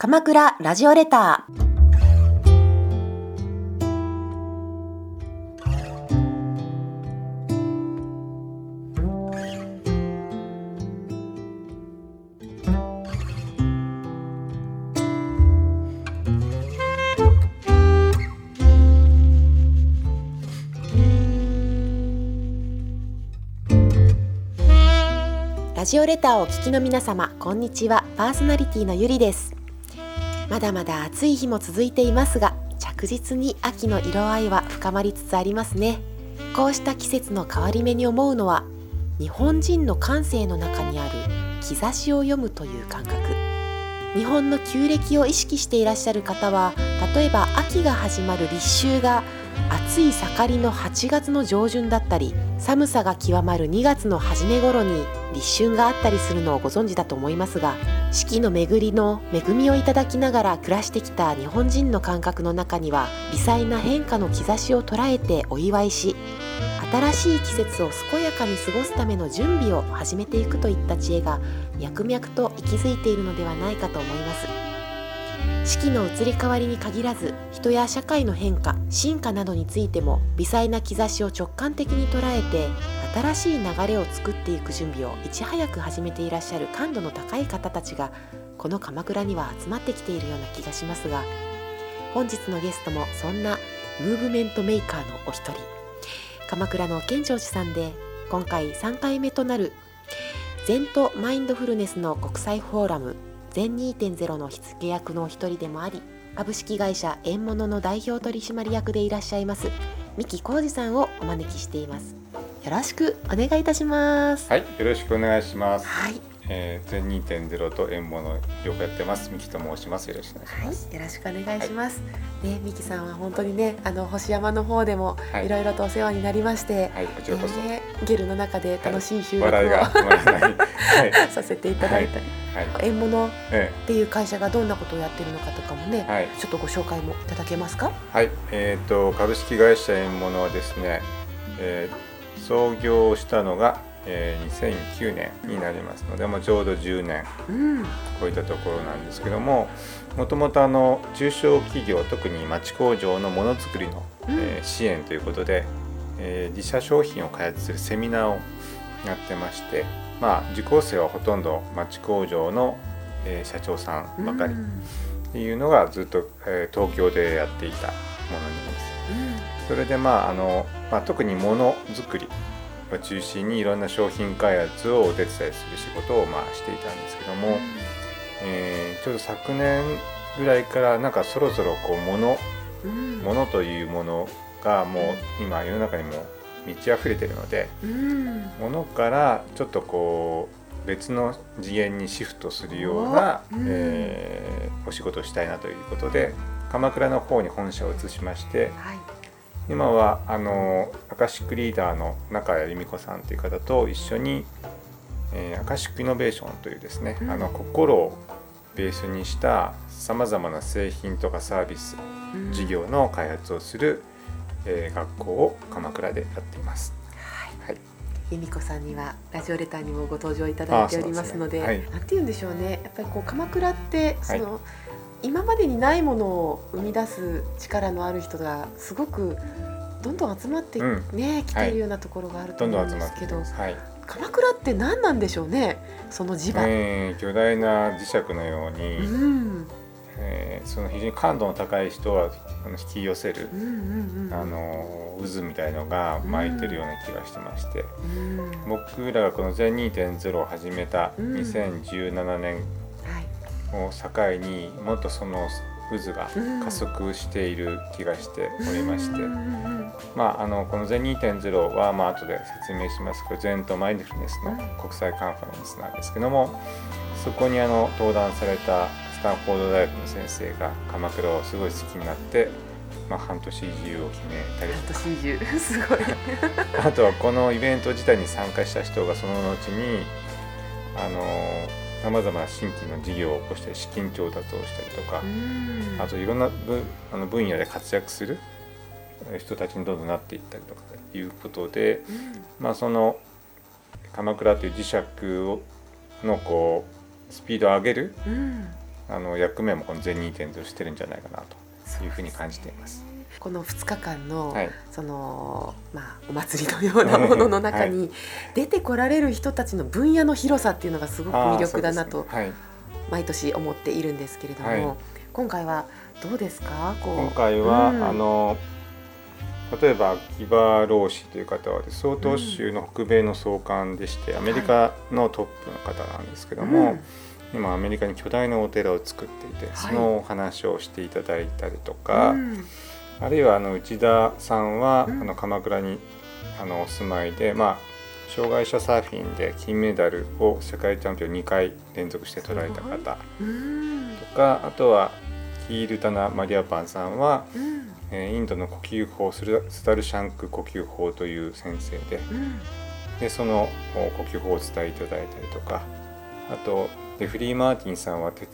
鎌倉ラジオレター。ラジオレターをお聞きの皆様こんにちは。パーソナリティのゆりです。まだまだ暑い日も続いていますが着実に秋の色合いは深まりつつありますね。こうした季節の変わり目に思うのは日本人の感性の中にある兆しを読むという感覚。日本の旧暦を意識していらっしゃる方は例えば秋が始まる立秋が暑い盛りの8月の上旬だったり寒さが極まる2月の初め頃に立春があったりするのをご存知だと思いますが四季の巡りの恵みをいただきながら暮らしてきた日本人の感覚の中には微細な変化の兆しを捉えてお祝いし新しい季節を健やかに過ごすための準備を始めていくといった知恵が脈々と息づいているのではないかと思います。四季の移り変わりに限らず人や社会の変化進化などについても微細な兆しを直感的に捉えて新しい流れを作っていく準備をいち早く始めていらっしゃる感度の高い方たちがこの鎌倉には集まってきているような気がしますが本日のゲストもそんなムーブメントメーカーのお一人鎌倉の健長寺さんで今回3回目となる禅とマインドフルネスの国際フォーラム全2.0の火付け役のお一人でもあり株式会社縁物の代表取締役でいらっしゃいます三木浩二さんをお招きしています。よろしくお願いいたしますはい、よろしくお願いします。はい、えー、全2.0と縁物両方やってます。ミキと申します。よろしくお願いしはます。い、よろしくお願いします、ね三木さんは本当にねあの星山の方でもはいいろいろとお世話になりまして、はい、こちらこそ。ねゲルの中で楽しい収録を。はい、させていただいたり、はい、縁物っえていう会社がどんなことをやってるのかとかもね、ーはい、ちょっとご紹介もいただけますか？はい、えっ、と株式会社縁物はですね、えー創業したのが、えー、2009年になりますので、もうちょうど10年うん。超えたところなんですけども、もともとあの中小企業特に町工場のものづくりの、えー支援ということで、えー自社商品を開発するセミナーをやってまして、まあ受講生はほとんど町工場の、えー社長さんばかりうん。っていうのがずっと、えー東京でやっていたものになります。それでまああの、まあ、特にものづくりを中心にいろんな商品開発をお手伝いする仕事をまあしていたんですけども、えーちょうど昨年ぐらいからなんかそろそろこうものうん。ものというものがもう今世の中にも満ち溢れてるのでうん。ものからちょっとこう別の次元にシフトするような、おうんえーお仕事をしたいなということで鎌倉の方に本社を移しましてはい今はあのアカシックリーダーの中谷由美子さんという方と一緒に、えーアカシックイノベーションというですね、うん。あの心をベースにしたさまざまな製品とかサービスうん。事業の開発をする、えー学校を鎌倉でやっています。はい。はい、由美子さんにはラジオレターにもご登場いただいておりますのでですね。はい。なんて言うんでしょうね。やっぱりこう鎌倉ってそはい。の、今までにないものを生み出す力のある人がすごくどんどん集まって、うん。ね来ているようなところがあると思うんですけど、鎌倉って何なんでしょうねその磁場、えー巨大な磁石のように、うん。えーその非常に感度の高い人は引き寄せるう、んうんうんあの渦みたいのが巻いてるような気がしてまして。うん。僕らがこの全2.0を始めたうん。2017年はいを境にもっとその渦がうん。加速している気がしておりまして、まあ、あのこの全2.0はまあ後で説明します。けど全とマインドフルネスの国際カンファレンスなんですけどもそこにあの登壇されたスタンフォード大学の先生が鎌倉をすごい好きになって、まあ、半年移住を決めたりとか。半年中 すごい。あとはこのイベント自体に参加した人がその後にあのさまざまな新規の事業を起こしたり資金調達をしたりとか、うん。あといろんな分あの分野で活躍する人たちにどんどんなっていったりとかということで、まあ、その鎌倉という磁石をのこうスピードを上げるうん。あの役目もこの全2.0してるんじゃないかなというふうに感じています。この2日間の、はい、そのまあお祭りのようなものの中に出てこられる人たちの分野の広さっていうのがすごく魅力だなと、毎年思っているんですけれども、はい、今回はどうですか？今回は、うん、あの例えばギバー・ロー氏という方は総統州の北米の総監でして、うん、アメリカのトップの方なんですけども、はい、今アメリカに巨大なお寺を作っていて、そのお話をしていただいたりとか、あるいはあの内田さんは、あの鎌倉にあのお住まいで、まあ、障害者サーフィンで金メダルを世界チャンピオン2回連続して取られた方とかあとはキールタナ・マリアパンさんは、えインドの呼吸法スタルシャンク呼吸法という先生でうん、でその呼吸法を伝えいただいたりとかあとデフリー・マーティンさんはテ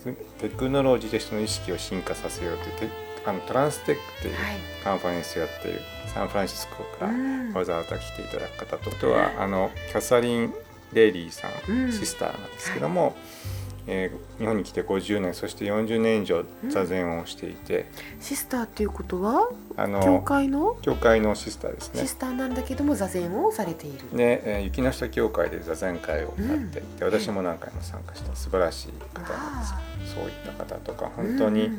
クノロジーで人の意識を進化させようというあのトランステックっていうカンファレンスをやっている、サンフランシスコからわざわざ来ていただく方と、あとはあのキャサリン・レイリーさん、シスターなんですけども、はい。えー、日本に来て50年そして40年以上座禅をしていて、うん、シスターっていうことはあの教会の？教会のシスターですね。シスターなんだけども座禅をされている。で、えー、雪の下教会で座禅会をやって、うん、で私も何回も参加した素晴らしい方なんです。そういった方とか本当に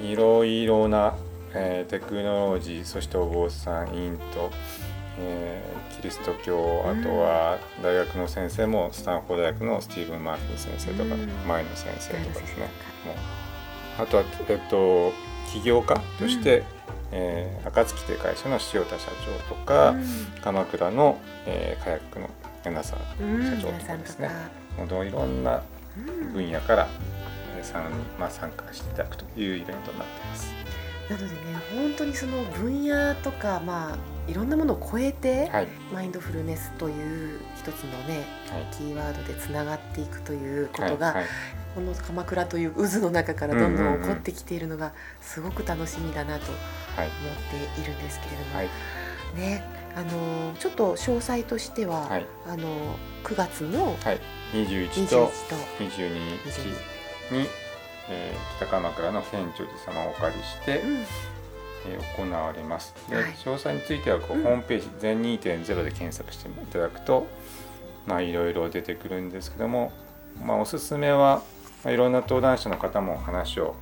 いろいろな、えー、テクノロジーそしてお坊さんイントえー、キリスト教あとは大学の先生もスタンフォード大学のスティーブン・マーフィン先生とか、前の先生とかですね。もう。あとは、えっと、起業家として、うん、えー、暁という会社の塩田社長とか、うん、鎌倉の、えー、カヤックの柳沢社長とかですね、うん、いろんな分野から、えー参まあ、参加していただくというイベントになっています。なのでね本当にその分野とかまあいろんなものを超えて、はい、マインドフルネスという一つのね、はい、キーワードでつながっていくということが、はい、この鎌倉という渦の中からどんどん起こってきているのがすごく楽しみだなと思っているんですけれども、ねあのちょっと詳細としては、あの9月の21と22日に、えー、北鎌倉の県庁寺様をお借りして、うん。え行われます。で、はい、詳細についてはこう、ホームページ全2.0で検索していただくと、まあ、いろいろ出てくるんですけども、まあ、おすすめは、まあ、いろんな登壇者の方も話を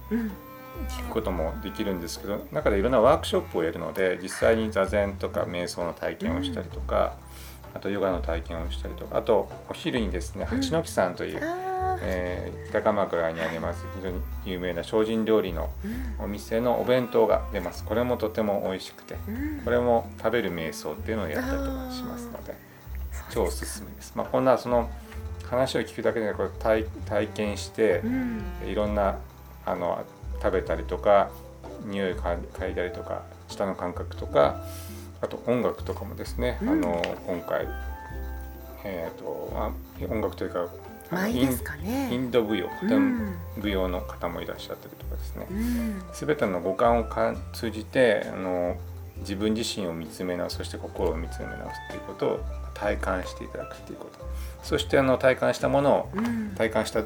聞くこともできるんですけど、中でいろんなワークショップをやるので実際に座禅とか瞑想の体験をしたりとか、あとヨガの体験をしたりとかあとお昼にですね八の木さんという、えー、北鎌倉にあります非常に有名な精進料理のお店のお弁当が出ます。これもとても美味しくて、これも食べる瞑想っていうのをやったりとかしますので超おすすめです。まあ、こんなその話を聞くだけでこれ体体験して、いろんなあの食べたりとか匂い嗅いだりとか舌の感覚とかあと音楽とかもですね、あの今回えーと、音楽というかインインド舞踊古典舞踊の方もいらっしゃったりとかですね、すべ、ての五感をか通じてあの自分自身を見つめ直すそして心を見つめ直すということを体感していただくということ。そしてあの体感したものを、体感した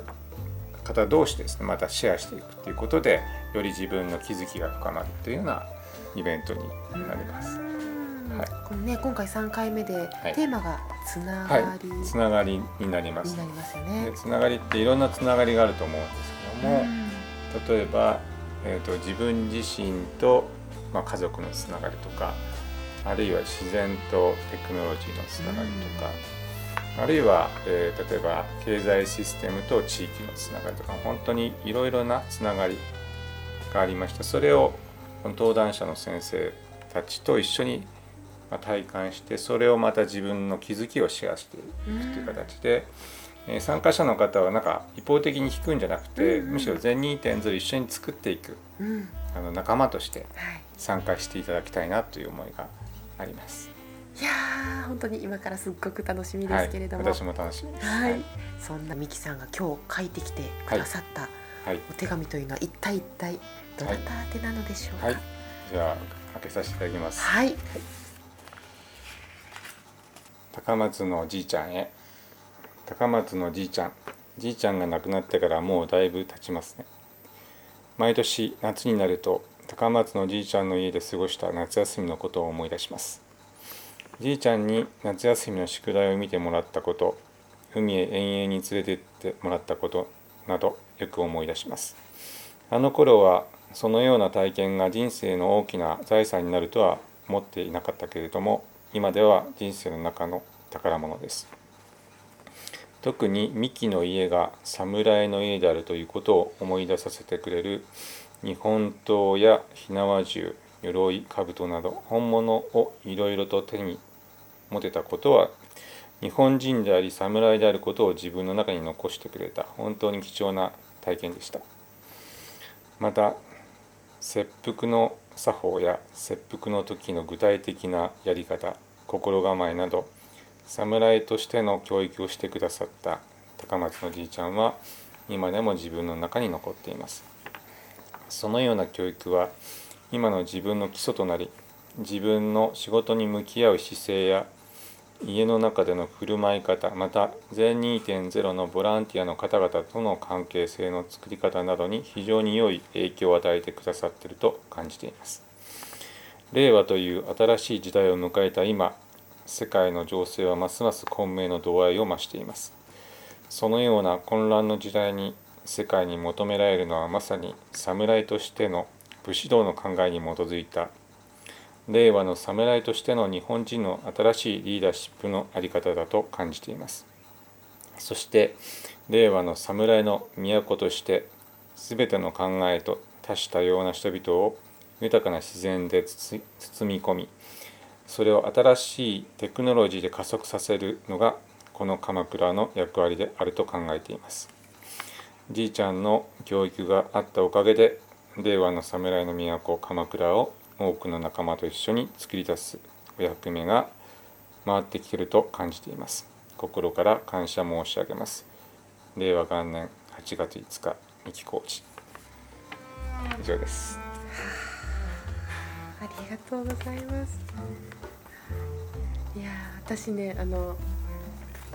方同士ですねまたシェアしていくということでより自分の気づきが深まるというようなイベントになります。はい、このね今回3回目で、テーマがつながり、はい、つながりになります。になりますよね。つながりっていろんなつながりがあると思うんですけども、例えば、えーと、自分自身と、まあ、家族のつながりとかあるいは自然とテクノロジーのつながりとか、あるいは、えー、例えば経済システムと地域のつながりとか本当にいろいろなつながりがありましたそれを登壇者の先生たちと一緒にま体感してそれをまた自分の気づきをシェアしていくという形で、え参加者の方はなんか一方的に聞くんじゃなくて、むしろ全2.0一緒に作っていく、あの仲間として参加していただきたいなという思いがあります。いや本当に今からすっごく楽しみですけれども、はい、私も楽しみです、はい、そんなミキさんが今日書いてきてくださったお手紙というのは一体一体どなた宛てなのでしょうか、はい、じゃあ開けさせていただきます。はい、高松のじいちゃんへ。高松のじいちゃん。じいちゃんが亡くなってからもうだいぶ経ちますね。毎年夏になると高松のじいちゃんの家で過ごした夏休みのことを思い出します。じいちゃんに夏休みの宿題を見てもらったこと海へ遠泳に連れて行ってもらったことなどよく思い出します。あの頃はそのような体験が人生の大きな財産になるとは思っていなかったけれども今では人生の中の宝物です。特に三木の家が侍の家であるということを思い出させてくれる日本刀や火縄銃鎧兜など本物をいろいろと手に持てたことは日本人であり侍であることを自分の中に残してくれた本当に貴重な体験でした。また切腹の作法や切腹の時の具体的なやり方心構えなど侍としての教育をしてくださった高松のじいちゃんは今でも自分の中に残っています。そのような教育は今の自分の基礎となり自分の仕事に向き合う姿勢や家の中での振る舞い方また全2.0のボランティアの方々との関係性の作り方などに非常に良い影響を与えてくださっていると感じています。令和という新しい時代を迎えた今世界の情勢はますます混迷の度合いを増しています。そのような混乱の時代に世界に求められるのはまさに侍としての武士道の考えに基づいた令和の侍としての日本人の新しいリーダーシップの在り方だと感じています。そして令和の侍の都として全ての考えと多種多様な人々を豊かな自然で包み込みそれを新しいテクノロジーで加速させるのがこの鎌倉の役割であると考えています。じいちゃんの教育があったおかげで令和の侍の都鎌倉を多くの仲間と一緒に作り出すお役目が回ってきてると感じています。心から感謝申し上げます。令和元年8月5日三木コーチ以上です。りがとうございます。いや私ねあの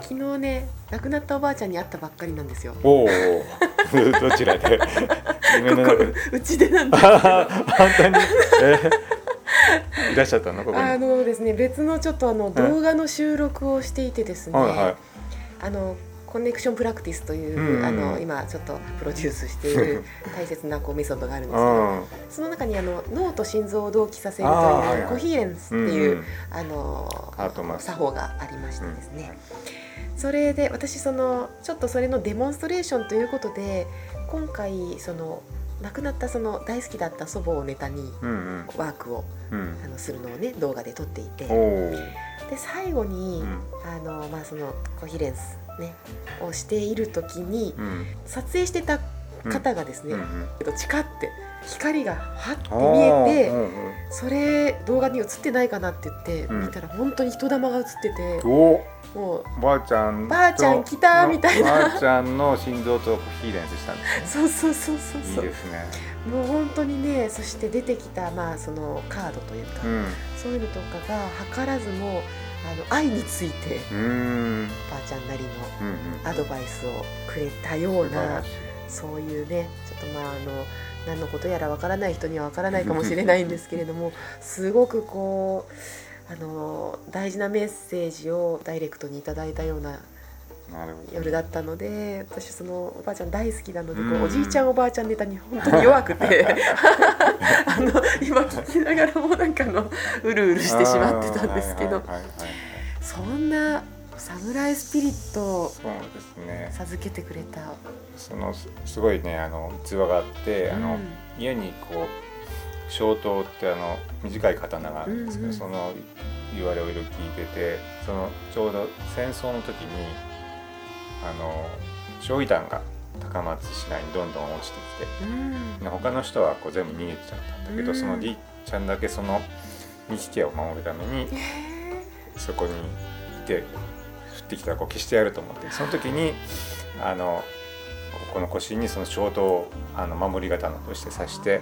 昨日ね亡くなったおばあちゃんに会ったばっかりなんですよ。おお どちらで？うちでなんですけど。本当に、えー？いらっしゃったの？あのですね別のちょっとあの動画の収録をしていてですね、はいはい。あのコネクションプラクティスという、うんうんあの今ちょっとプロデュースしている大切なこうメソッドがあるんですけどうん。その中にあの脳と心臓を同期させるというコヒーレンスっていう、うん。うんあの作法がありましてですね、うん。それで私そのちょっとそれのデモンストレーションということで今回その亡くなったその大好きだった祖母をネタにワークをうん。あのするのをね動画で撮っていてで最後に、うん。あのまあそのコヒーレンスねをしている時にうん。撮影してた方がですね、うんうんえっとチカって光がはってあ見えて、ーうんそれ動画に映ってないかなって言って、うん。見たら本当に人玉が映っててもうばあちゃんとばあちゃん来たみたいな。ばあちゃんの心臓とヒーレンスしたんですね。そうそうそうそういいそうですねもう本当にねそして出てきたまあそのカードというか、うん。そういうのとかが図らずもあの愛についてばあちゃんなりのうんうん。アドバイスをくれたような素晴らしい。そういうねちょっとまああの何のことやらわからない人にはわからないかもしれないんですけれどもすごくこうあの大事なメッセージをダイレクトにいただいたような夜だったので私そのおばあちゃん大好きなのでこうおじいちゃんおばあちゃんネタに本当に弱くて あの今聞きながらもなんかあのうるうるしてしまってたんですけど。そんなサムライスピリットを授けてくれた。そのすすごいねあの逸話があって、あのうん家にこう小刀ってあの短い刀があるんですけど、うんうん。その言われをいろいろ聞いててそのちょうど戦争の時にあの焼夷弾が高松市内にどんどん落ちてきてうん。で他の人はこう全部逃げてちゃったんだけど、うん。そのりっちゃんだけその幹家を守るためにえそこにいて降ってきたらこう消してやると思ってその時にあのここの腰にその衝動をあの守り刀として刺して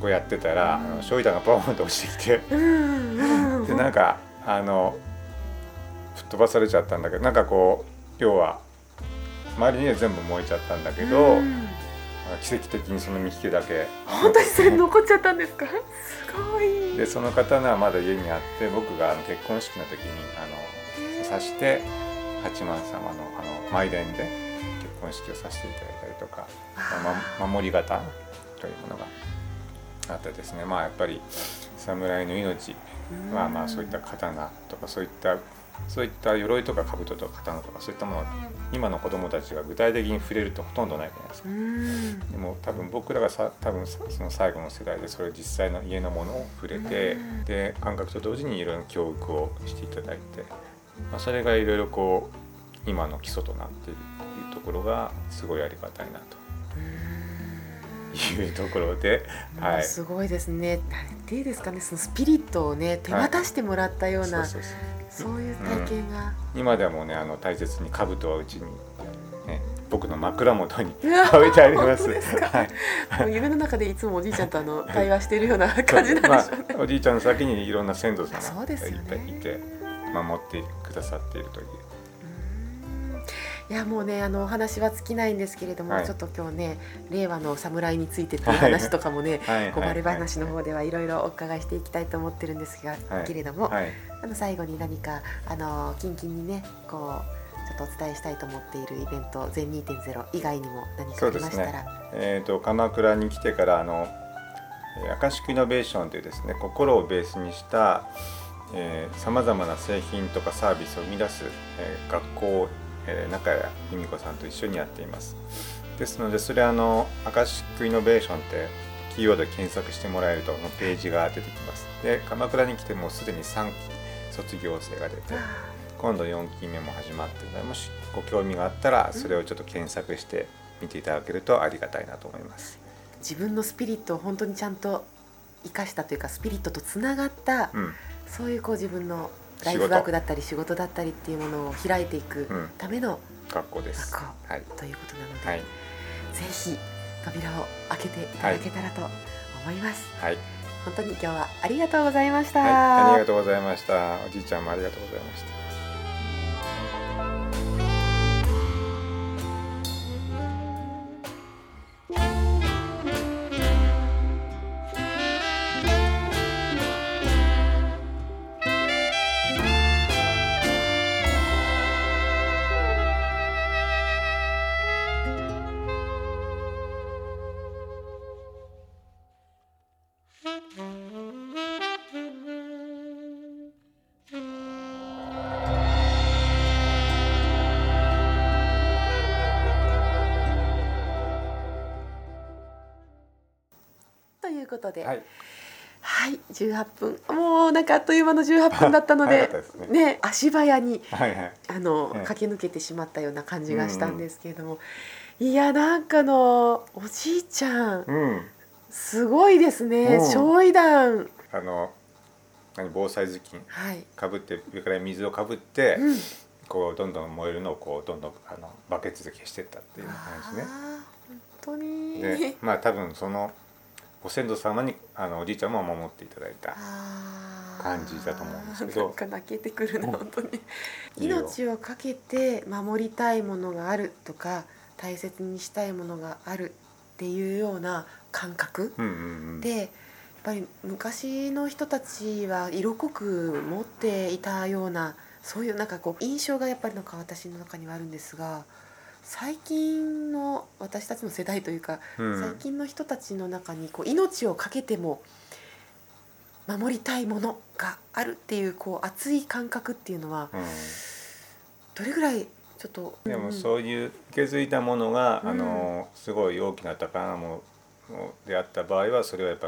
こうやってたら、あの焼夷弾がポーンと落ちてきてでなんかあの吹っ飛ばされちゃったんだけどなんかこう要は周りには全部燃えちゃったんだけど、うん。奇跡的にその2匹だけ。本当にそれ残っちゃったんですか？すごい。でその刀はまだ家にあって僕があの結婚式の時にあの刺して八幡様のあの舞殿で結婚式をさせていただいたりとか、まあ、守り刀というものがあってですねまあやっぱり侍の命まあまあそういった刀とかそういったそういった鎧とか兜とか刀とかそういったもの今の子供たちが具体的に触れるとほとんどないじゃないですか。でも多分僕らがさ多分その最後の世代でそれ実際の家のものを触れてで感覚と同時にいろいろな教育をしていただいて、まあ、それがいろいろこう今の基礎となっているというところがすごいありがたいなと。いうところで、はい、すごいですね。なんていうんですかね、そのスピリットをね手渡してもらったような、はい、そういう体験が、うん、今でもねあの大切に兜はうちに、ね、僕の枕元に 置いてあります。はい、夢の中でいつもおじいちゃんとあの対話しているような感じなんでしょうね。まあ、おじいちゃんの先にいろんな先祖様がいて,、いて守ってくださっているという。いやもうねあのお話は尽きないんですけれども、はい、ちょっと今日ね令和の侍についてという話とかもね、はい、こばれ話の方ではいろいろお伺いしていきたいと思ってるんですが、はい、けれども、はい、あの最後に何かあのキンキンにねこうちょっとお伝えしたいと思っているイベント全2.0以外にも何かありましたら、ね、えーと、鎌倉に来てからあのアカシックイノベーションというですね心をベースにしたさまざまな製品とかサービスを生み出す、えー、学校えー、中谷由美子さんと一緒にやっています。ですのでそれあのアカシックイノベーションってキーワードで検索してもらえるとのページが出てきます。で鎌倉に来てもすでに3期卒業生が出て今度4期目も始まってるのでもしご興味があったらそれをちょっと検索して見ていただけるとありがたいなと思います。自分のスピリットを本当にちゃんと生かしたというかスピリットとつながった、うん、そういうこう自分のライフワークだったり仕事だったりっていうものを開いていくための学校です。学校、はい、ということなので、はい、ぜひ扉を開けていただけたらと思います。はい。本当に今日はありがとうございました。はい、ありがとうございました。おじいちゃんもありがとうございました。ことで。はい。はい、18分。もうなんかあっという間の18分だったので ね、ね、足早に、はいはい、あの、駆け抜けてしまったような感じがしたんですけれども、うん、いやなんかのおじいちゃん、うん、すごいですね、うん、焼夷弾。あの何防災頭巾。かぶって上から水をかぶって、うん、こうどんどん燃えるのをこうどんどんあのバケツで消していったっていう感じね。本当に。でまあ多分そのご先祖様にあのおじいちゃんも守っていただいた感じだと思うんですけど。なんか泣けてくるな本当に。命をかけて守りたいものがあるとか大切にしたいものがあるっていうような感覚、うんうんうん、でやっぱり昔の人たちは色濃く持っていたようなそういうなんかこう印象がやっぱりなんか私の中にはあるんですが最近の私たちの世代というか、うん、最近の人たちの中にこう命を懸けても守りたいものがあるっていうこう熱い感覚っていうのは、うん、どれぐらいちょっと、でもそういう受け継いだものが、うん、あのすごい大きな宝物であった場合はそれはやっ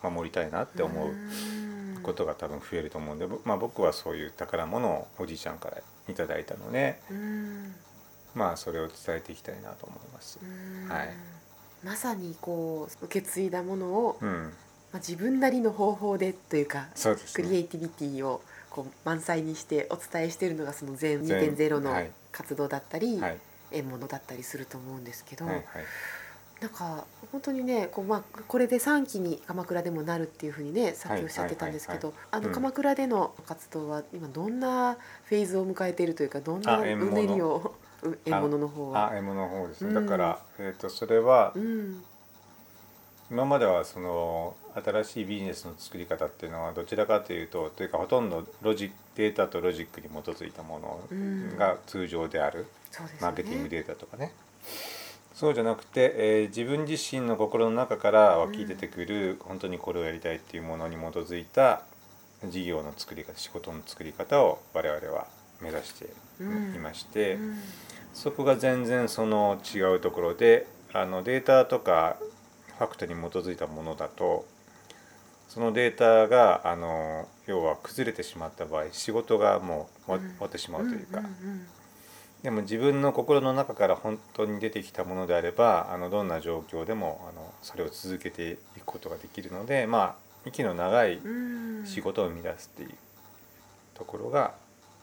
ぱ守りたいなって思うことが多分増えると思うんで、まあ、僕はそういう宝物をおじいちゃんから頂いたので、まあそれを伝えていきたいなと思います。はい、まさにこう受け継いだものを、うん、まあ、自分なりの方法でというかね、クリエイティビティをこう満載にしてお伝えしているのがその全2.0の活動だったり、はい、縁物だったりすると思うんですけど。はいはい。なんか本当にねこう、まあ、これで3期に鎌倉でもなるっていうふうにねさっきおっしゃってたんですけどあの鎌倉での活動は今どんなフェーズを迎えているというかどんなうねりを獲物の方は。あ獲物の方ですね。だから、えーと、それは、うん、今まではその新しいビジネスの作り方っていうのはどちらかというとというかほとんどロジデータとロジックに基づいたものが通常である、そうですね。マーケティングデータとかね。そうじゃなくて、えー自分自身の心の中から湧き出てくる、本当にこれをやりたいっていうものに基づいた事業の作り方仕事の作り方を我々は目指していまして、うんそこが全然その違うところであのデータとかファクトに基づいたものだとそのデータがあの要は崩れてしまった場合仕事がもう終わってしまうというか、でも自分の心の中から本当に出てきたものであればあのどんな状況でもあのそれを続けていくことができるのでまあ息の長いうん。仕事を生み出すっていうところが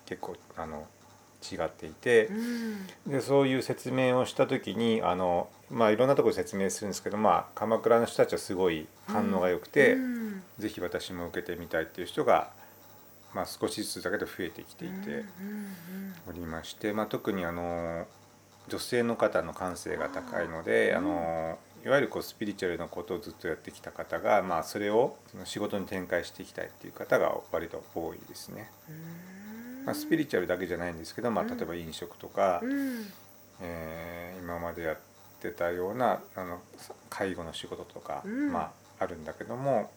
結構あの違っていてう。んでそういう説明をした時にあの、まあ、いろんなところで説明するんですけど、まあ、鎌倉の人たちはすごい反応が良くて、うんぜひ私も受けてみたいっていう人が、まあ、少しずつだけど増えてきていておりまして、まあ、特にあの女性の方の感性が高いのであのいわゆるこうスピリチュアルなことをずっとやってきた方が、まあ、それをその仕事に展開していきたいっていう方が割と多いですね。うんまあ、スピリチュアルだけじゃないんですけど、まあ、うん。例えば飲食とか、うん。えー今までやってたようなあの介護の仕事とか、うん。まあ、あるんだけども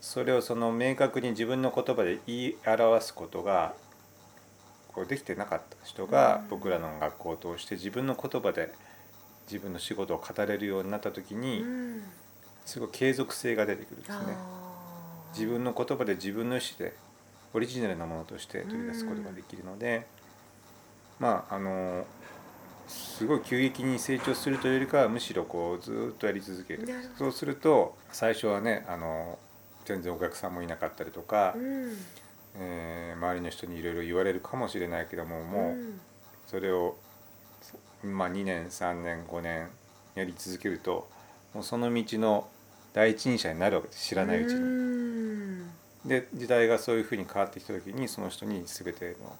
それをその明確に自分の言葉で言い表すことがこうできてなかった人がうん。僕らの学校を通して自分の言葉で自分の仕事を語れるようになった時にうん。すごい継続性が出てくるんですね。自分の言葉で自分の意思でオリジナルなものとして取り出すことができるので、まああのすごい急激に成長するというよりかはむしろこうずーっとやり続ける。そうすると最初はねあの全然お客さんもいなかったりとか、うん。えー周りの人にいろいろ言われるかもしれないけどももうそれを、まあ、2年3年5年やり続けるともうその道の第一人者になるわけです。知らないうちに。うんで時代がそういうふうに変わってきた時にその人に全ての、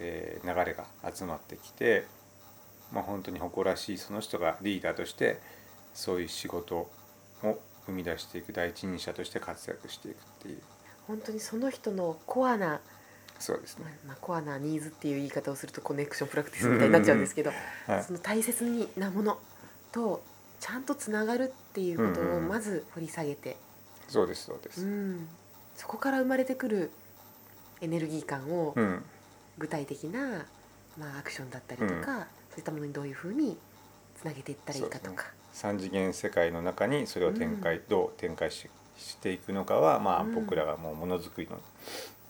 えー流れが集まってきて、まあ、本当に誇らしいその人がリーダーとしてそういう仕事を生み出していく第一人者として活躍していくっていう。本当にその人のコアな、そうですね。まあ、コアなニーズっていう言い方をするとコネクションプラクティスみたいになっちゃうんですけど、はい。その大切なものとちゃんとつながるっていうことをうんうんまず掘り下げて、そうですそうでうす。んそこから生まれてくるエネルギー感をうん、具体的な、まあ、アクションだったりとか、うん。そういったものにどういうふうにつなげていったらいいかとか。三次元世界の中にそれを展開、どう展開ししていくのかは、まあ、うん。僕らがもうものづくりの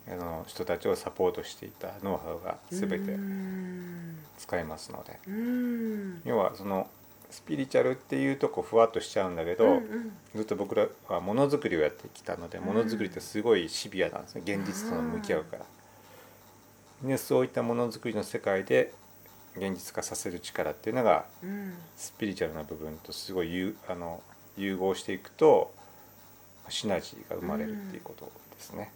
あの人たちをサポートしていたノウハウが全てうん。使えますので。うん。要はそのスピリチュアルっていうとこふわっとしちゃうんだけど、うんうん。ずっと僕らはものづくりをやってきたのでうん。ものづくりってすごいシビアなんですね。現実との向き合うから。でそういったものづくりの世界で現実化させる力っていうのがうん。スピリチュアルな部分とすごい融あの融合していくとシナジーが生まれるっていうことですね。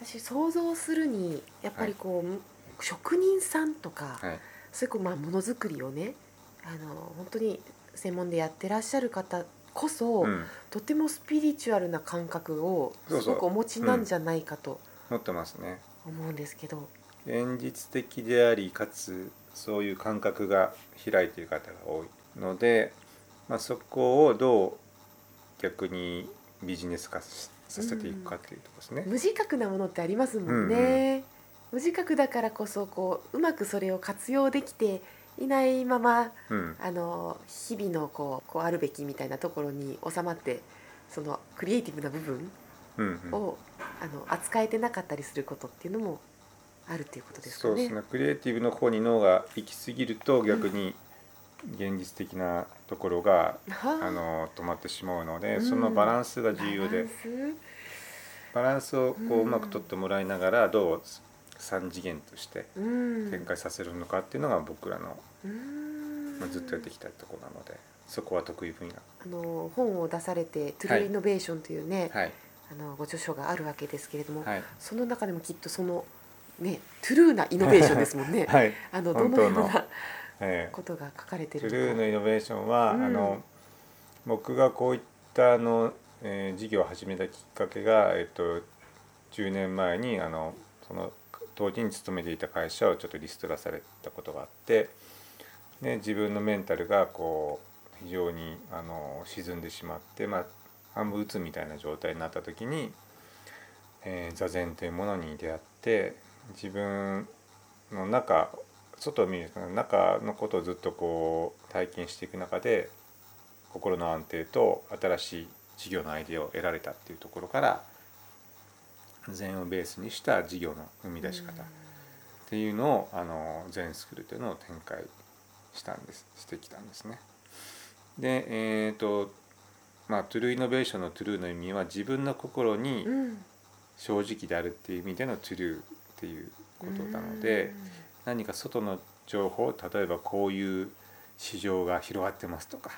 私想像するにやっぱりこう、職人さんとか、はい、そういうこうまあものづくりをねあの本当に専門でやってらっしゃる方こそ、うん、とてもスピリチュアルな感覚をすごくお持ちなんじゃないかと持ってますね。思うんですけど。現実的でありかつそういう感覚が開いている方が多いので、まあ、そこをどう逆にビジネス化しさせていくかっていうところですね。無自覚なものってありますもんね、無自覚だからこそこううまくそれを活用できていないままうん、あの日々のこうこうあるべきみたいなところに収まってそのクリエイティブな部分うん、うん、を、あの扱えてなかったりすることっていうのもあるっていうことですかね。そうですね。クリエイティブの方に脳が行き過ぎると逆に現実的なところが、はあ。あの止まってしまうので、うん。そのバランスが重要で。バランス。バランスをこうん。ううまく取ってもらいながらどう三次元としてうん。展開させるのかっていうのが僕らの、うん。まあ、ずっとやってきたところなのでそこは得意分野。あの本を出されて「トゥルーイノベーション」というね、はい。あのご著書があるわけですけれども、はい。その中でもきっとそのねトゥルーなイノベーションですもんね。はい。あのどののようなえことが書かれてるのか。ゥルーのイノベーションは、うん。あの僕がこういっターの、えー事業を始めたきっかけが、えっと、10年前にあのその当時に勤めていた会社をちょっとリストラされたことがあってで自分のメンタルがこう非常にあの沈んでしまって、まあ、半分鬱みたいな状態になった時に、えー座禅というものに出会って自分の中外を見る中のことをずっとこう体験していく中で心の安定と新しい事業のアイデアを得られたっていうところから禅をベースにした事業の生み出し方っていうのをあの禅スクールというのを展開したんですしてきたんですね。でえっ、とまあトゥルーイノベーションのトゥルーの意味は自分の心にうん。正直であるっていう意味でのトゥルーっていうことなので何か外の情報例えばこういう市場が広がってますとか、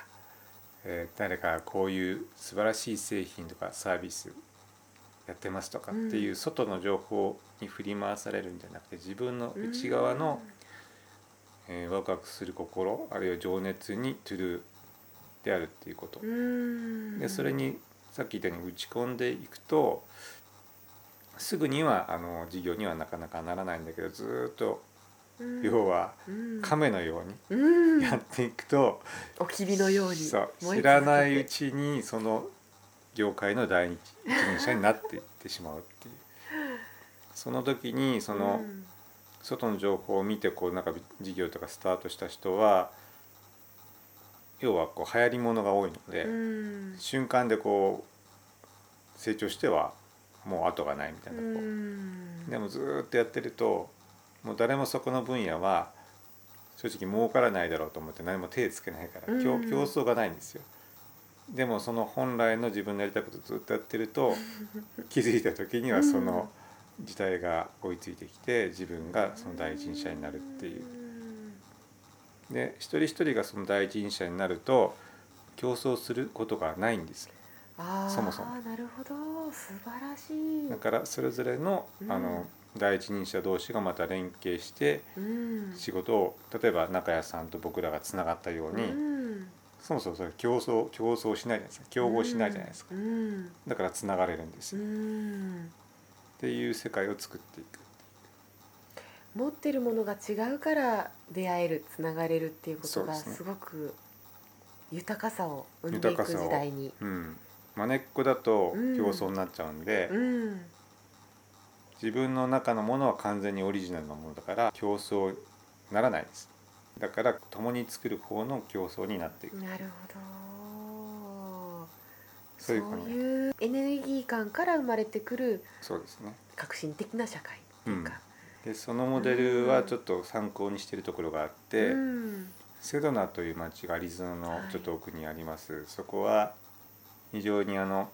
えー誰かこういう素晴らしい製品とかサービスやってますとかっていう外の情報に振り回されるんじゃなくて自分の内側の、えーワクワクする心あるいは情熱にトゥルーであるっていうこと。うん。でそれにさっき言ったように打ち込んでいくとすぐにはあの事業にはなかなかならないんだけどずーっとうん。要はうん。亀のよううん。にやっていくと、おきびのように。知らないうちにその業界の第一人者になっていってしまうっていう。その時にそのうん。外の情報を見てこうなんか事業とかスタートした人は要はこう流行りものが多いので。うん。瞬間でこう成長してはもう後がないみたいなとこ、う。ん。でもずーっとやってるともう誰もそこの分野は正直儲からないだろうと思って何も手つけないから、競争がないんですよでもその本来の自分のやりたいことずっとやってると 気づいた時にはその時代が追いついてきて自分がその第一人者になるっていう。で一人一人がその第一人者になると競争することがないんです。そもそも。なるほど。素晴らしい。だからそれぞれの,、うん。あの第一人者同士がまた連携してうん。仕事を例えば中谷さんと僕らがつながったように、うんそもそもそれ競争競争しないじゃないですか。競合しないじゃないですか、うん。だからつながれるんですうよ、っんていう世界を作っていく持ってるものが違うから出会えるつながれるっていうことがすごく豊かさを生んでいく豊かさを。時代に。うん。まねっこだとうん。競争になっちゃうんで、うん。自分の中のものは完全にオリジナルなものだから競争にならないですだから共に作る方の競争になっていく。なるほど。そういうエネルギー感から生まれてくるそうですね。革新的な社会っていうか、でそのモデルはちょっと参考にしてるところがあって、うん。セドナという町がアリゾナのはい。ちょっと奥にあります、そこは非常にあの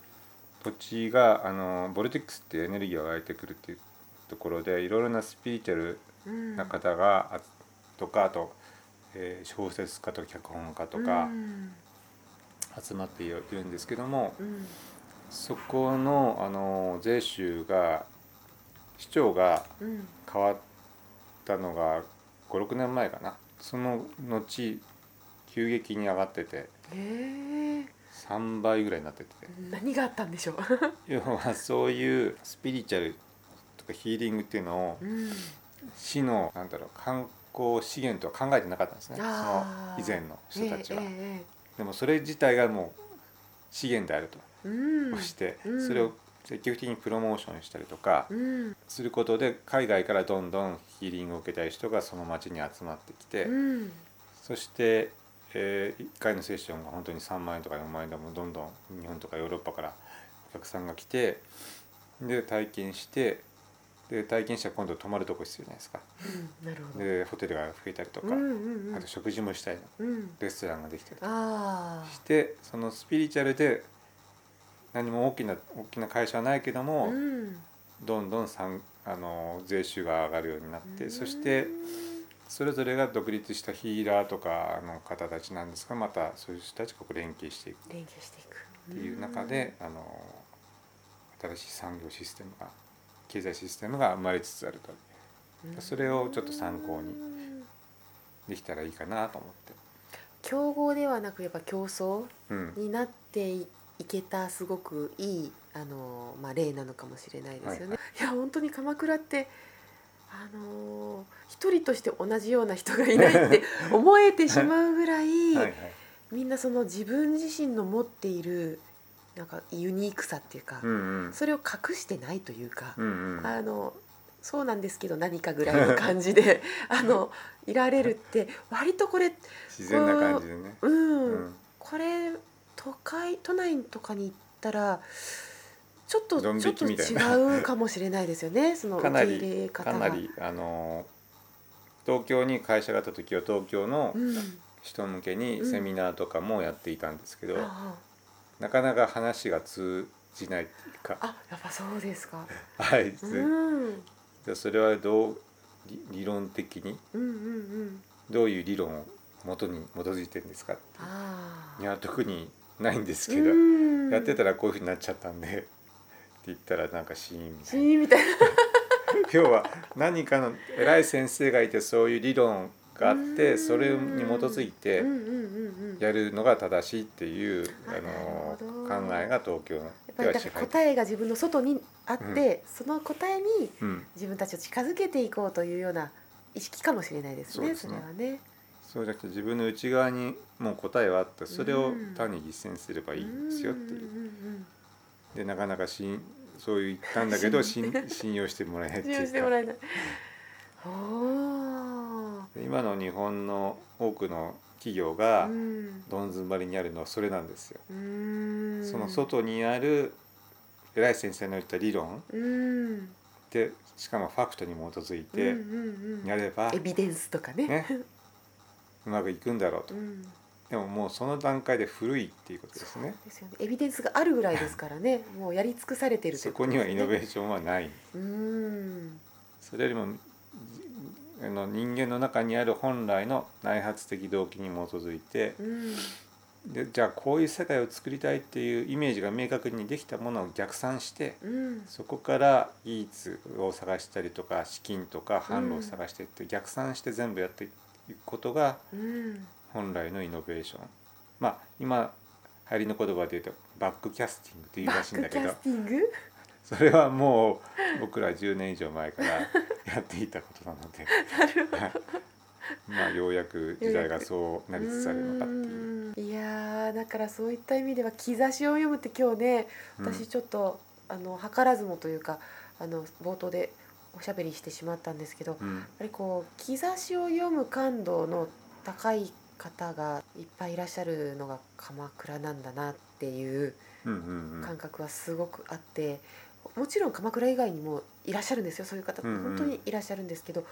土地があのボルテックスっていうエネルギーが湧いてくるっていうところでいろいろなスピリチュアルうん。な方が、あとかあと、えー小説家と脚本家とかうん集まっているんですけども、うんそこのあの税収が市長がうん変わったのが56年前かな。その後急激に上がっててへえ3倍ぐらいになってて。何があったんでしょう、要はそういうスピリチュアルとかヒーリングっていうのをうん。市のなんだろう観光資源とは考えてなかったんですねその以前の人たちは、えええでもそれ自体がもう資源であると、えうん。してうん。それを積極的にプロモーションしたりとかうん。することで海外からどんどんヒーリングを受けたい人がその町に集まってきて、うん。そして、え1回のセッションが本当に3万円とか4万円でもどんどん日本とかヨーロッパからお客さんが来てで体験してで体験者は今度泊まるとこ必要じゃないですか。うんなるほど。でホテルが増えたりとか、うんうんうん。あと食事もしたいの。うん。レストランができたりとか。あしてそのスピリチュアルで何も大きな大きな会社はないけどあも、うん。どんどんさんあの税収が上がるようになって、うん。そしてそれぞれが独立したヒーラーとかの方たちなんですがまたそういう人たちが連携していく。連携していく。っていう中で、あの新しい産業システムが経済システムが生まれつつあるとうんそれをちょっと参考にうんできたらいいかなと思って。競合ではなくやっぱ競争うんになっていいけたすごくいいあの、まあ、例なのかもしれないですよね。はい、いや本当に鎌倉ってあの一人として同じような人がいないって 思えてしまうぐらいはい、みんなその自分自身の持っているなんかユニークさっていうか、うんうん、それを隠してないというか、うんうん、あのそうなんですけど何かぐらいの感じで あのいられるって割とこれ自然な感じでね。うん、うん、これ都会都内とかに行ったらちょっとちょっと違うかもしれないですよね その受け入れ方が。かなりあの東京に会社があった時は東京の人向けにセミナーとかもやっていたんですけど、うん、なかなか話が通じないか。あやっぱそうですか。はい、うん。それはどう理論的に、うんうんうん、どういう理論を元に基づいてるんですかいや特にないんですけど。やってたらこういうふうになっちゃったんで。って言ったらなんかシーンみたいな。みたいな。今日は何かの偉い先生がいてそういう理論があってそれに基づいてやるのが正しいっていうあの考えが東京のやっぱり答えが自分の外にあって、その答えに自分たちを近づけていこうというような意識かもしれないですね、それはね。そうじゃなくて自分の内側にもう答えはあってそれを単に実践すればいいんですよっていう。でなかなかしんそう言ったんだけど 信信用してもらえないっていうか。今の日本の多くの企業がどん詰まりにあるのはそれなんですよ。その外にある偉い先生の言った理論でしかもファクトに基づいてやれば、エビデンスとかね、ね、うまくいくんだろうと。でももうその段階で古いっていうことですね。ですよね。エビデンスがあるぐらいですからね。もうやり尽くされてる、ね、そこにはイノベーションはない。うん。それよりもの人間の中にある本来の内発的動機に基づいて、うん、でじゃあこういう世界を作りたいっていうイメージが明確にできたものを逆算して、うん、そこから技術を探したりとか資金とか販路を探していって、逆算して全部やっていくことが本来のイノベーション。まあ今流行りの言葉で言うとバックキャスティングっていうらしいんだけど。それはもう僕ら10年以上前からやっていたことなので。まあようやく時代がそうなりつつあるのかっていう。いやだからそういった意味では兆しを読むって今日ね私ちょっと、うん、あの図らずもというかあの冒頭でおしゃべりしてしまったんですけど、うん、やっぱりこう兆しを読む感度の高い方がいっぱいいらっしゃるのが鎌倉なんだなっていう感覚はすごくあって。もちろん鎌倉以外にもいらっしゃるんですよそういう方、うんうん、本当にいらっしゃるんですけど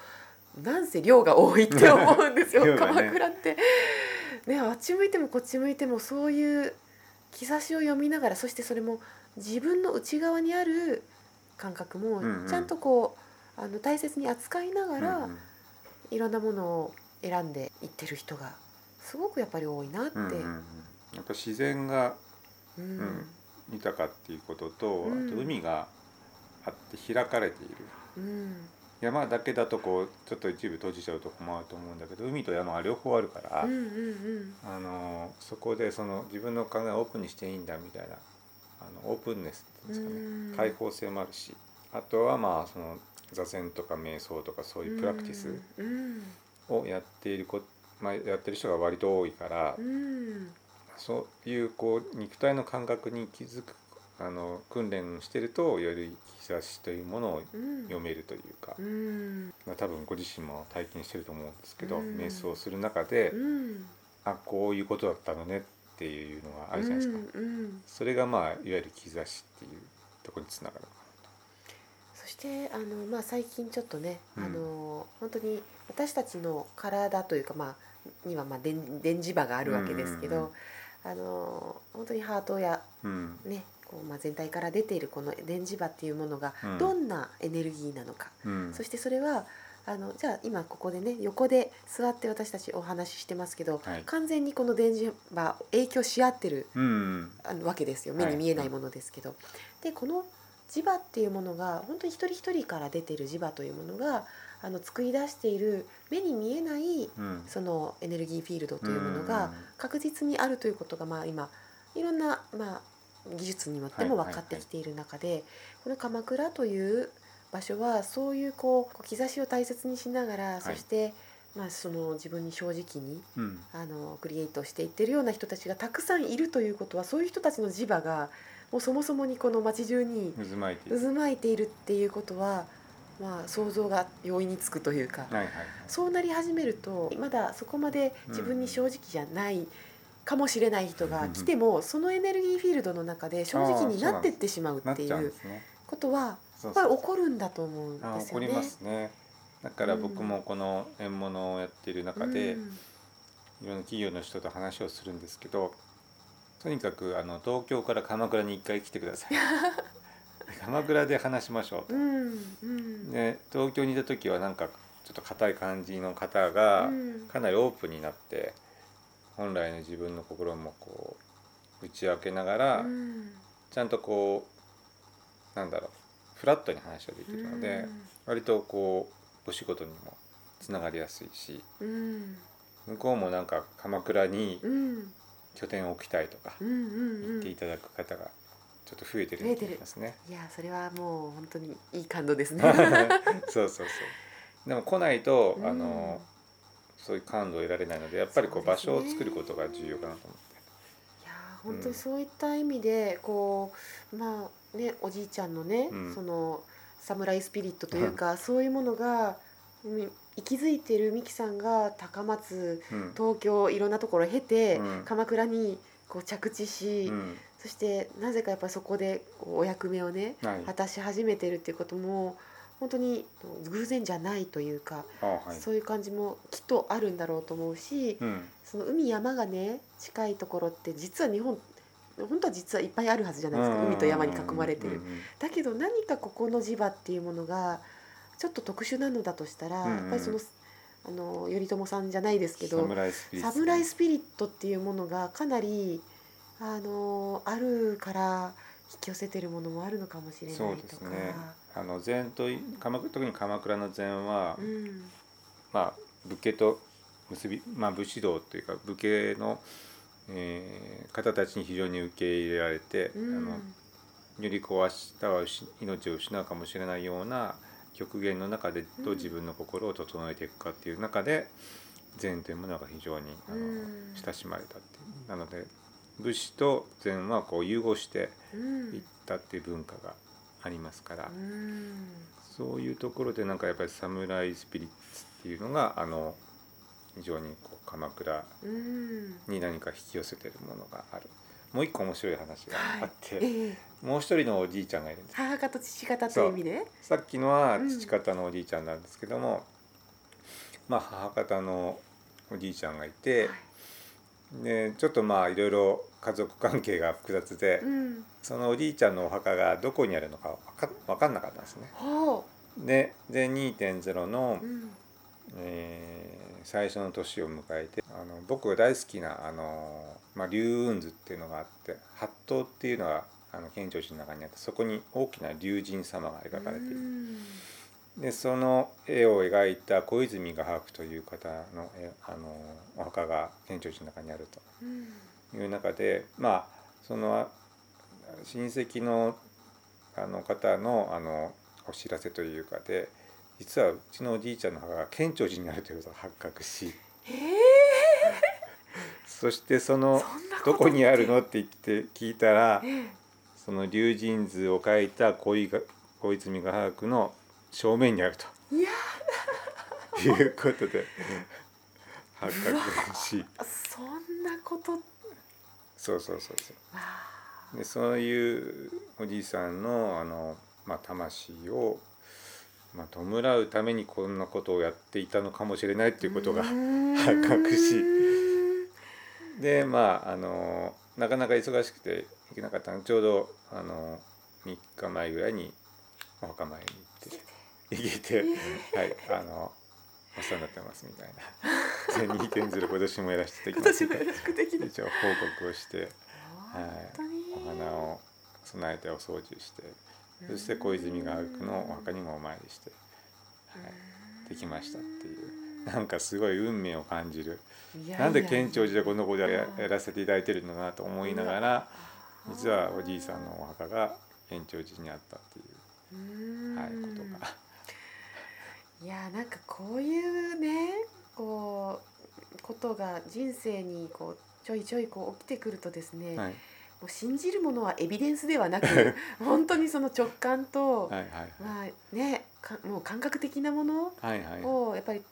なんせ量が多いって思うんですよ、ね、鎌倉って。ねあっち向いてもこっち向いてもそういう兆しを読みながらそしてそれも自分の内側にある感覚もちゃんとこう、うんうん、あの大切に扱いながら、うんうん、いろんなものを選んでいってる人がすごくやっぱり多いなって。うんうん、やっぱ自然が、うん、うん豊かっていうことと、あと海があって開かれている、うん、山だけだとこうちょっと一部閉じちゃうと困ると思うんだけど海と山は両方あるから、うんうんうん、あのそこでその自分の考えをオープンにしていいんだみたいなあのオープンネスっていうんですかね、うん、開放性もあるしあとはまあその座禅とか瞑想とかそういうプラクティスをやっているこ、まあ、やってる人が割と多いから、うん、そういうこう肉体の感覚に気づくあの訓練してるとより兆しというものを読めるというか、うん、まあ、多分ご自身も体験してると思うんですけど、うん、瞑想する中で、うん、あこういうことだったのねっていうのがあるじゃないですか、それがまあいわゆる兆しっていうところにつながるそしてあの、まあ、最近ちょっとね、あの本当に私たちの体というか、まあ、にはまあ電電磁場があるわけですけど、うんうんうん。あの本当にハートや、うん、ねこうまあ、全体から出ているこの電磁場っていうものがどんなエネルギーなのか、うん、そしてそれはあのじゃあ今ここでね横で座って私たちお話ししてますけど、はい、完全にこの電磁場影響し合ってる、うん、あのわけですよ。目に見えないものですけど。はい、でこの磁場っていうものが本当に一人一人から出てる磁場というものがあの作り出している目に見えない、そのエネルギーフィールドというものが確実にあるということが、まあ、今いろんな、まあ、技術によっても分かってきている中で、この鎌倉という場所はそういうこう兆しを大切にしながら、そしてまあ、その自分に正直に、うん、あのクリエイトしていってるような人たちがたくさんいるということはそういう人たちの磁場がもうそもそもにこの街中に渦巻いている。っていうことは、まあ、想像が容易につくというか、そうなり始めるとまだそこまで自分に正直じゃないかもしれない人が来ても、うん、そのエネルギーフィールドの中で正直になってってしまうっていうことはやっぱり起こるんだと思うんですよね。起こりますね。だから僕もこの縁物をやっている中で、いろんな企業の人と話をするんですけどとにかくあの東京から鎌倉に一回来てください。鎌倉で話しましょうと、で東京にいた時はなんかちょっと硬い感じの方がかなりオープンになって、本来の自分の心もこう打ち明けながら、ちゃんとこうなんだろうフラットに話ができるので、割とこうお仕事にもつながりやすいし、うん、向こうもなんか鎌倉に拠点を置きたいとか言っていただく方がちょっと増えてるみたいですね。いやそれはもう本当にいい感動ですね。そうそうそう。でも来ないと、うん、あのそういう感動を得られないのでやっぱりこう場所を作ることが重要かなと思って。いや本当にそういった意味で、こうまあねおじいちゃんのね、うん、その侍スピリットというか、そういうものが息づいてるミキさんが高松、東京いろんなところを経て、鎌倉にこう着地し、そしてなぜかやっぱりそこでお役目をね、果たし始めてるっていうことも本当に偶然じゃないというか、はい、そういう感じもきっとあるんだろうと思うし、うん、その海山がね近いところって実は日本本当は実はいっぱいあるはずじゃないですか海と山に囲まれてる。だけど何かここの磁場っていうものがちょっと特殊なのだとしたら、やっぱりそのあの頼朝さんじゃないですけどサムライスピリットっていうものがかなりあのあるから引き寄せてるものもあるのかもしれないとか。そうですねあの禅と鎌特に鎌倉の禅は、うん、まあ武家と結び、まあ、武士道というか武家のえー、方たちに非常に受け入れられて、うん、あのよりこう明日は命を失うかもしれないような極限の中でどう自分の心を整えていくかっていう中で禅というものが非常にあの、親しまれたっていう。なので武士と禅はこう融合していったっていう文化がありますから、そういうところでなんかやっぱりサムライスピリッツっていうのがあの非常にこう鎌倉に何か引き寄せてるものがある。もう一個面白い話があって、はいえ。ー、もう一人のおじいちゃんがいるんです。母方父方という意味でさっきのは父方のおじいちゃんなんですけども、うん、まあ母方のおじいちゃんがいて、はい、でちょっとまあいろいろ家族関係が複雑で、うん、そのおじいちゃんのお墓がどこにあるのか分か分かんなかったんですね。でで2.0の、うん、えー最初の年を迎えてあの僕が大好きなあの、まあ、龍雲図っていうのがあって八頭っていうのはあの県庁寺の中にあってそこに大きな龍神様が描かれている。でその絵を描いた小泉画伯という方のあのお墓が県庁寺の中にあると。いう中で、まあその親戚のあの方のあのお知らせというかで実はうちのおじいちゃんの母が県庁寺にあるということが発覚し、えー、そしてそのどこにあるのって言って聞いたら、えー、その龍神図を描いた小小泉画伯の正面にあると。いうことで発覚し。そんなこと。そうそうそうそう。でそういうおじいさんのあの、まあ、魂をまあ、弔うためにこんなことをやっていたのかもしれないっていうことが発覚し。でまああのなかなか忙しくて行けなかったのちょうどあの3日前ぐらいにお墓参りに行って行けて、はいあのお世話になってますみたいな。2.0今年もやらせていただきます一応報告をして、はい、お花を備えてお掃除して。そして小泉が丘のお墓にもお参りして、はい、できましたっていう。なんかすごい運命を感じる。なんで県庁寺でこの子でやらせていただいてるのかなと思いながら実はおじいさんのお墓が延長寺にあったっていうはい、ことが。いやなんかこういうねこうことが人生にこうちょいちょいこう起きてくるとですね、はいもう信じるものはエビデンスではなく 本当にその直感と、はいはいまあねかもう感覚的なものはいはい。をやっぱり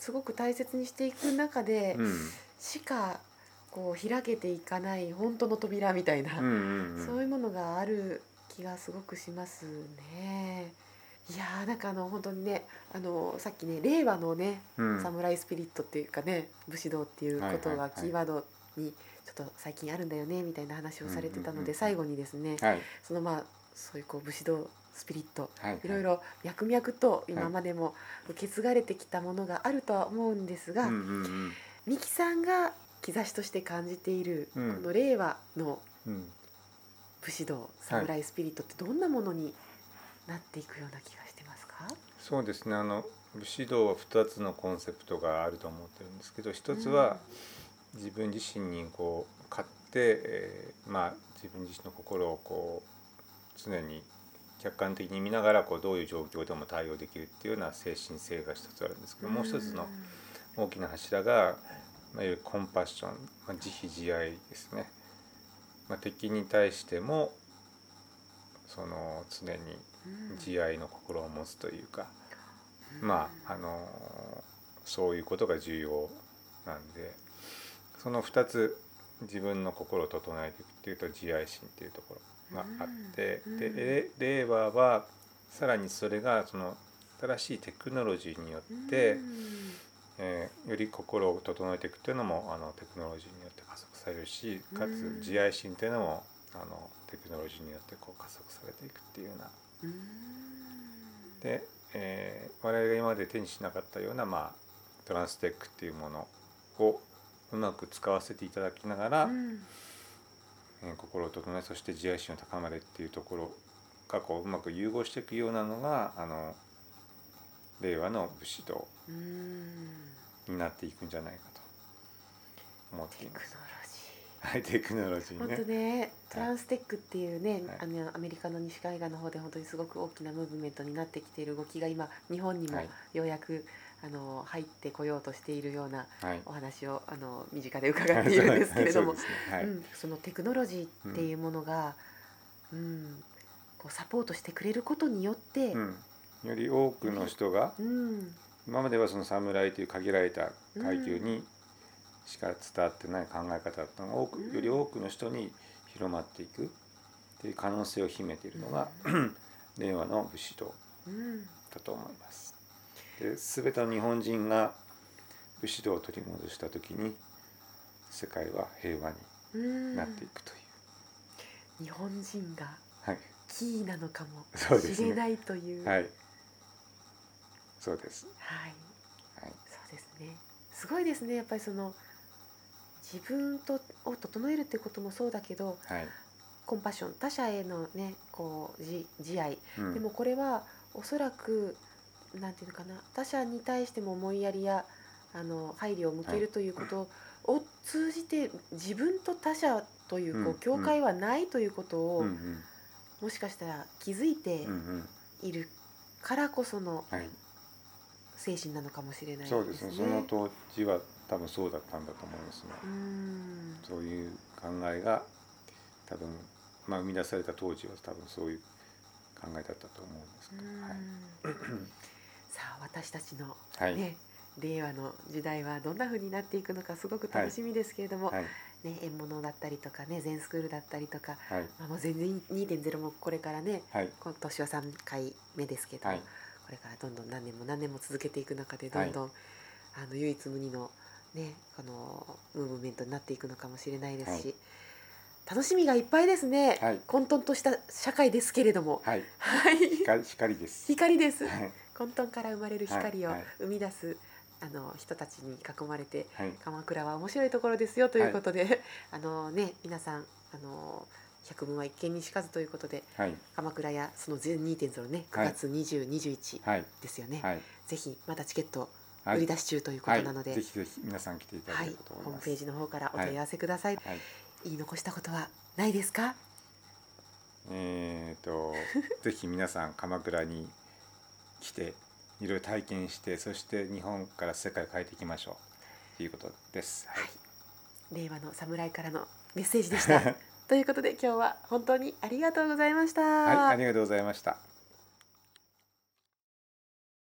すごく大切にしていく中でうんしかこう開けていかない本当の扉みたいな、うんうんうんそういうものがある気がすごくしますね。いやーなんかあの本当にねあのさっきね令和のね、うん。サムライスピリットっていうかね武士道っていうことがキーワードにちょっと最近あるんだよねみたいな話をされてたので、最後にですね、はい。そのまあそういうこう武士道スピリットはいい。ろいろ脈々と今までも受け継がれてきたものがあるとは思うんですが、うんうんうん。ミキさんが兆しとして感じている、うん。この令和のうん。武士道サムライスピリットってどんなものになっていくような気がしてますか、そうですね。あの武士道は2つのコンセプトがあると思ってるんですけど一つは自分自身にこう勝って、えーまあ自分自身の心をこう常に客観的に見ながらこうどういう状況でも対応できるっていうような精神性が一つあるんですけどもう一つの大きな柱が、まあ、いわゆるコンパッション、まあ、慈悲慈愛ですね、まあ、敵に対してもその常にうん慈愛の心を持つというか、まああのそういうことが重要なんでその2つ自分の心を整えていくっていうと慈愛心っていうところがあって、うん。でれ令和はさらにそれがその新しいテクノロジーによって、うん。えーより心を整えていくっていうのもあのテクノロジーによって加速されるしかつうん。慈愛心っていうのもあのテクノロジーによってこう加速されていくっていうようなうんで、えー我々が今まで手にしなかったような、まあ、トランステックっていうものをうまく使わせていただきながら、うん。えー心を整えそして自愛心を高めるっていうところがこううまく融合していくようなのがあの令和の武士道うん。になっていくんじゃないかと思っています。ジはい、テクノロジー本当ーね。ねトランステックっていうね、はい。あのアメリカの西海岸の方で本当にすごく大きなムーブメントになってきている動きが今日本にもはい。ようやく、あの入ってこようとしているようなはい。お話をあの身近で伺っているんですけれども。そのテクノロジーっていうものが、うんこうサポートしてくれることによって、うん、より多くの人がうん。今まではその侍という限られた階級にしか伝わってない考え方だったのが多くうん。より多くの人に広まっていく。っていう可能性を秘めているのが、令和の武士道うんだと思います。で全ての日本人が武士道を取り戻した時に世界は平和にうん。なっていくという、日本人がはい。キーなのかもしれないという。はい。そうです。はい。はい。そうですね。すごいですね。やっぱりその自分とを整えるってこともそうだけどはい、コンパッション他者へのねこう慈慈愛。うん。でもこれはおそらくなんていうのかな他者に対しても思いやりやあの配慮を向けるということを通じて自分と他者というこう境界はないということを、もしかしたら気づいているからこそのはい。精神なのかもしれないですね。そうですね。その当時は多分そうだったんだと思いますね、うそういう考えが多分まあ生み出された当時は多分そういう考えだったと思うんですけど、はい。さあ私たちのはい、ね、令和の時代はどんな風になっていくのかすごく楽しみですけれども、はい。ね、縁物だったりとかね全スクールだったりとか、はい。まあ、もう全然2.0もこれからねはい。今年は3回目ですけど、はい。これからどんどん何年も何年も続けていく中でどんどん、あの唯一無二のねこのムーブメントになっていくのかもしれないですし、はい。楽しみがいっぱいですね、はい。混沌とした社会ですけれども、はい。はい、光光です。光です。はい。混沌から生まれる光を生み出す、あの人たちに囲まれてはい。鎌倉は面白いところですよということで、あのね皆さんあの百聞は一見にしかずということではい。鎌倉やその全2.0ね9はい。月20、21はい。ですよね、はい。ぜひまだチケットはい売り出し中ということなので、はい、ぜひぜひ皆さん来ていただはいければと思いホームます、ページの方からお問い合わせください、はい。言い残したことはないですか？えーと ぜひ皆さん鎌倉に来ていろいろ体験してそして日本から世界を変えていきましょうということです。はい、令和の侍からのメッセージでした。ということで今日は本当にありがとうございました。はい、ありがとうございました。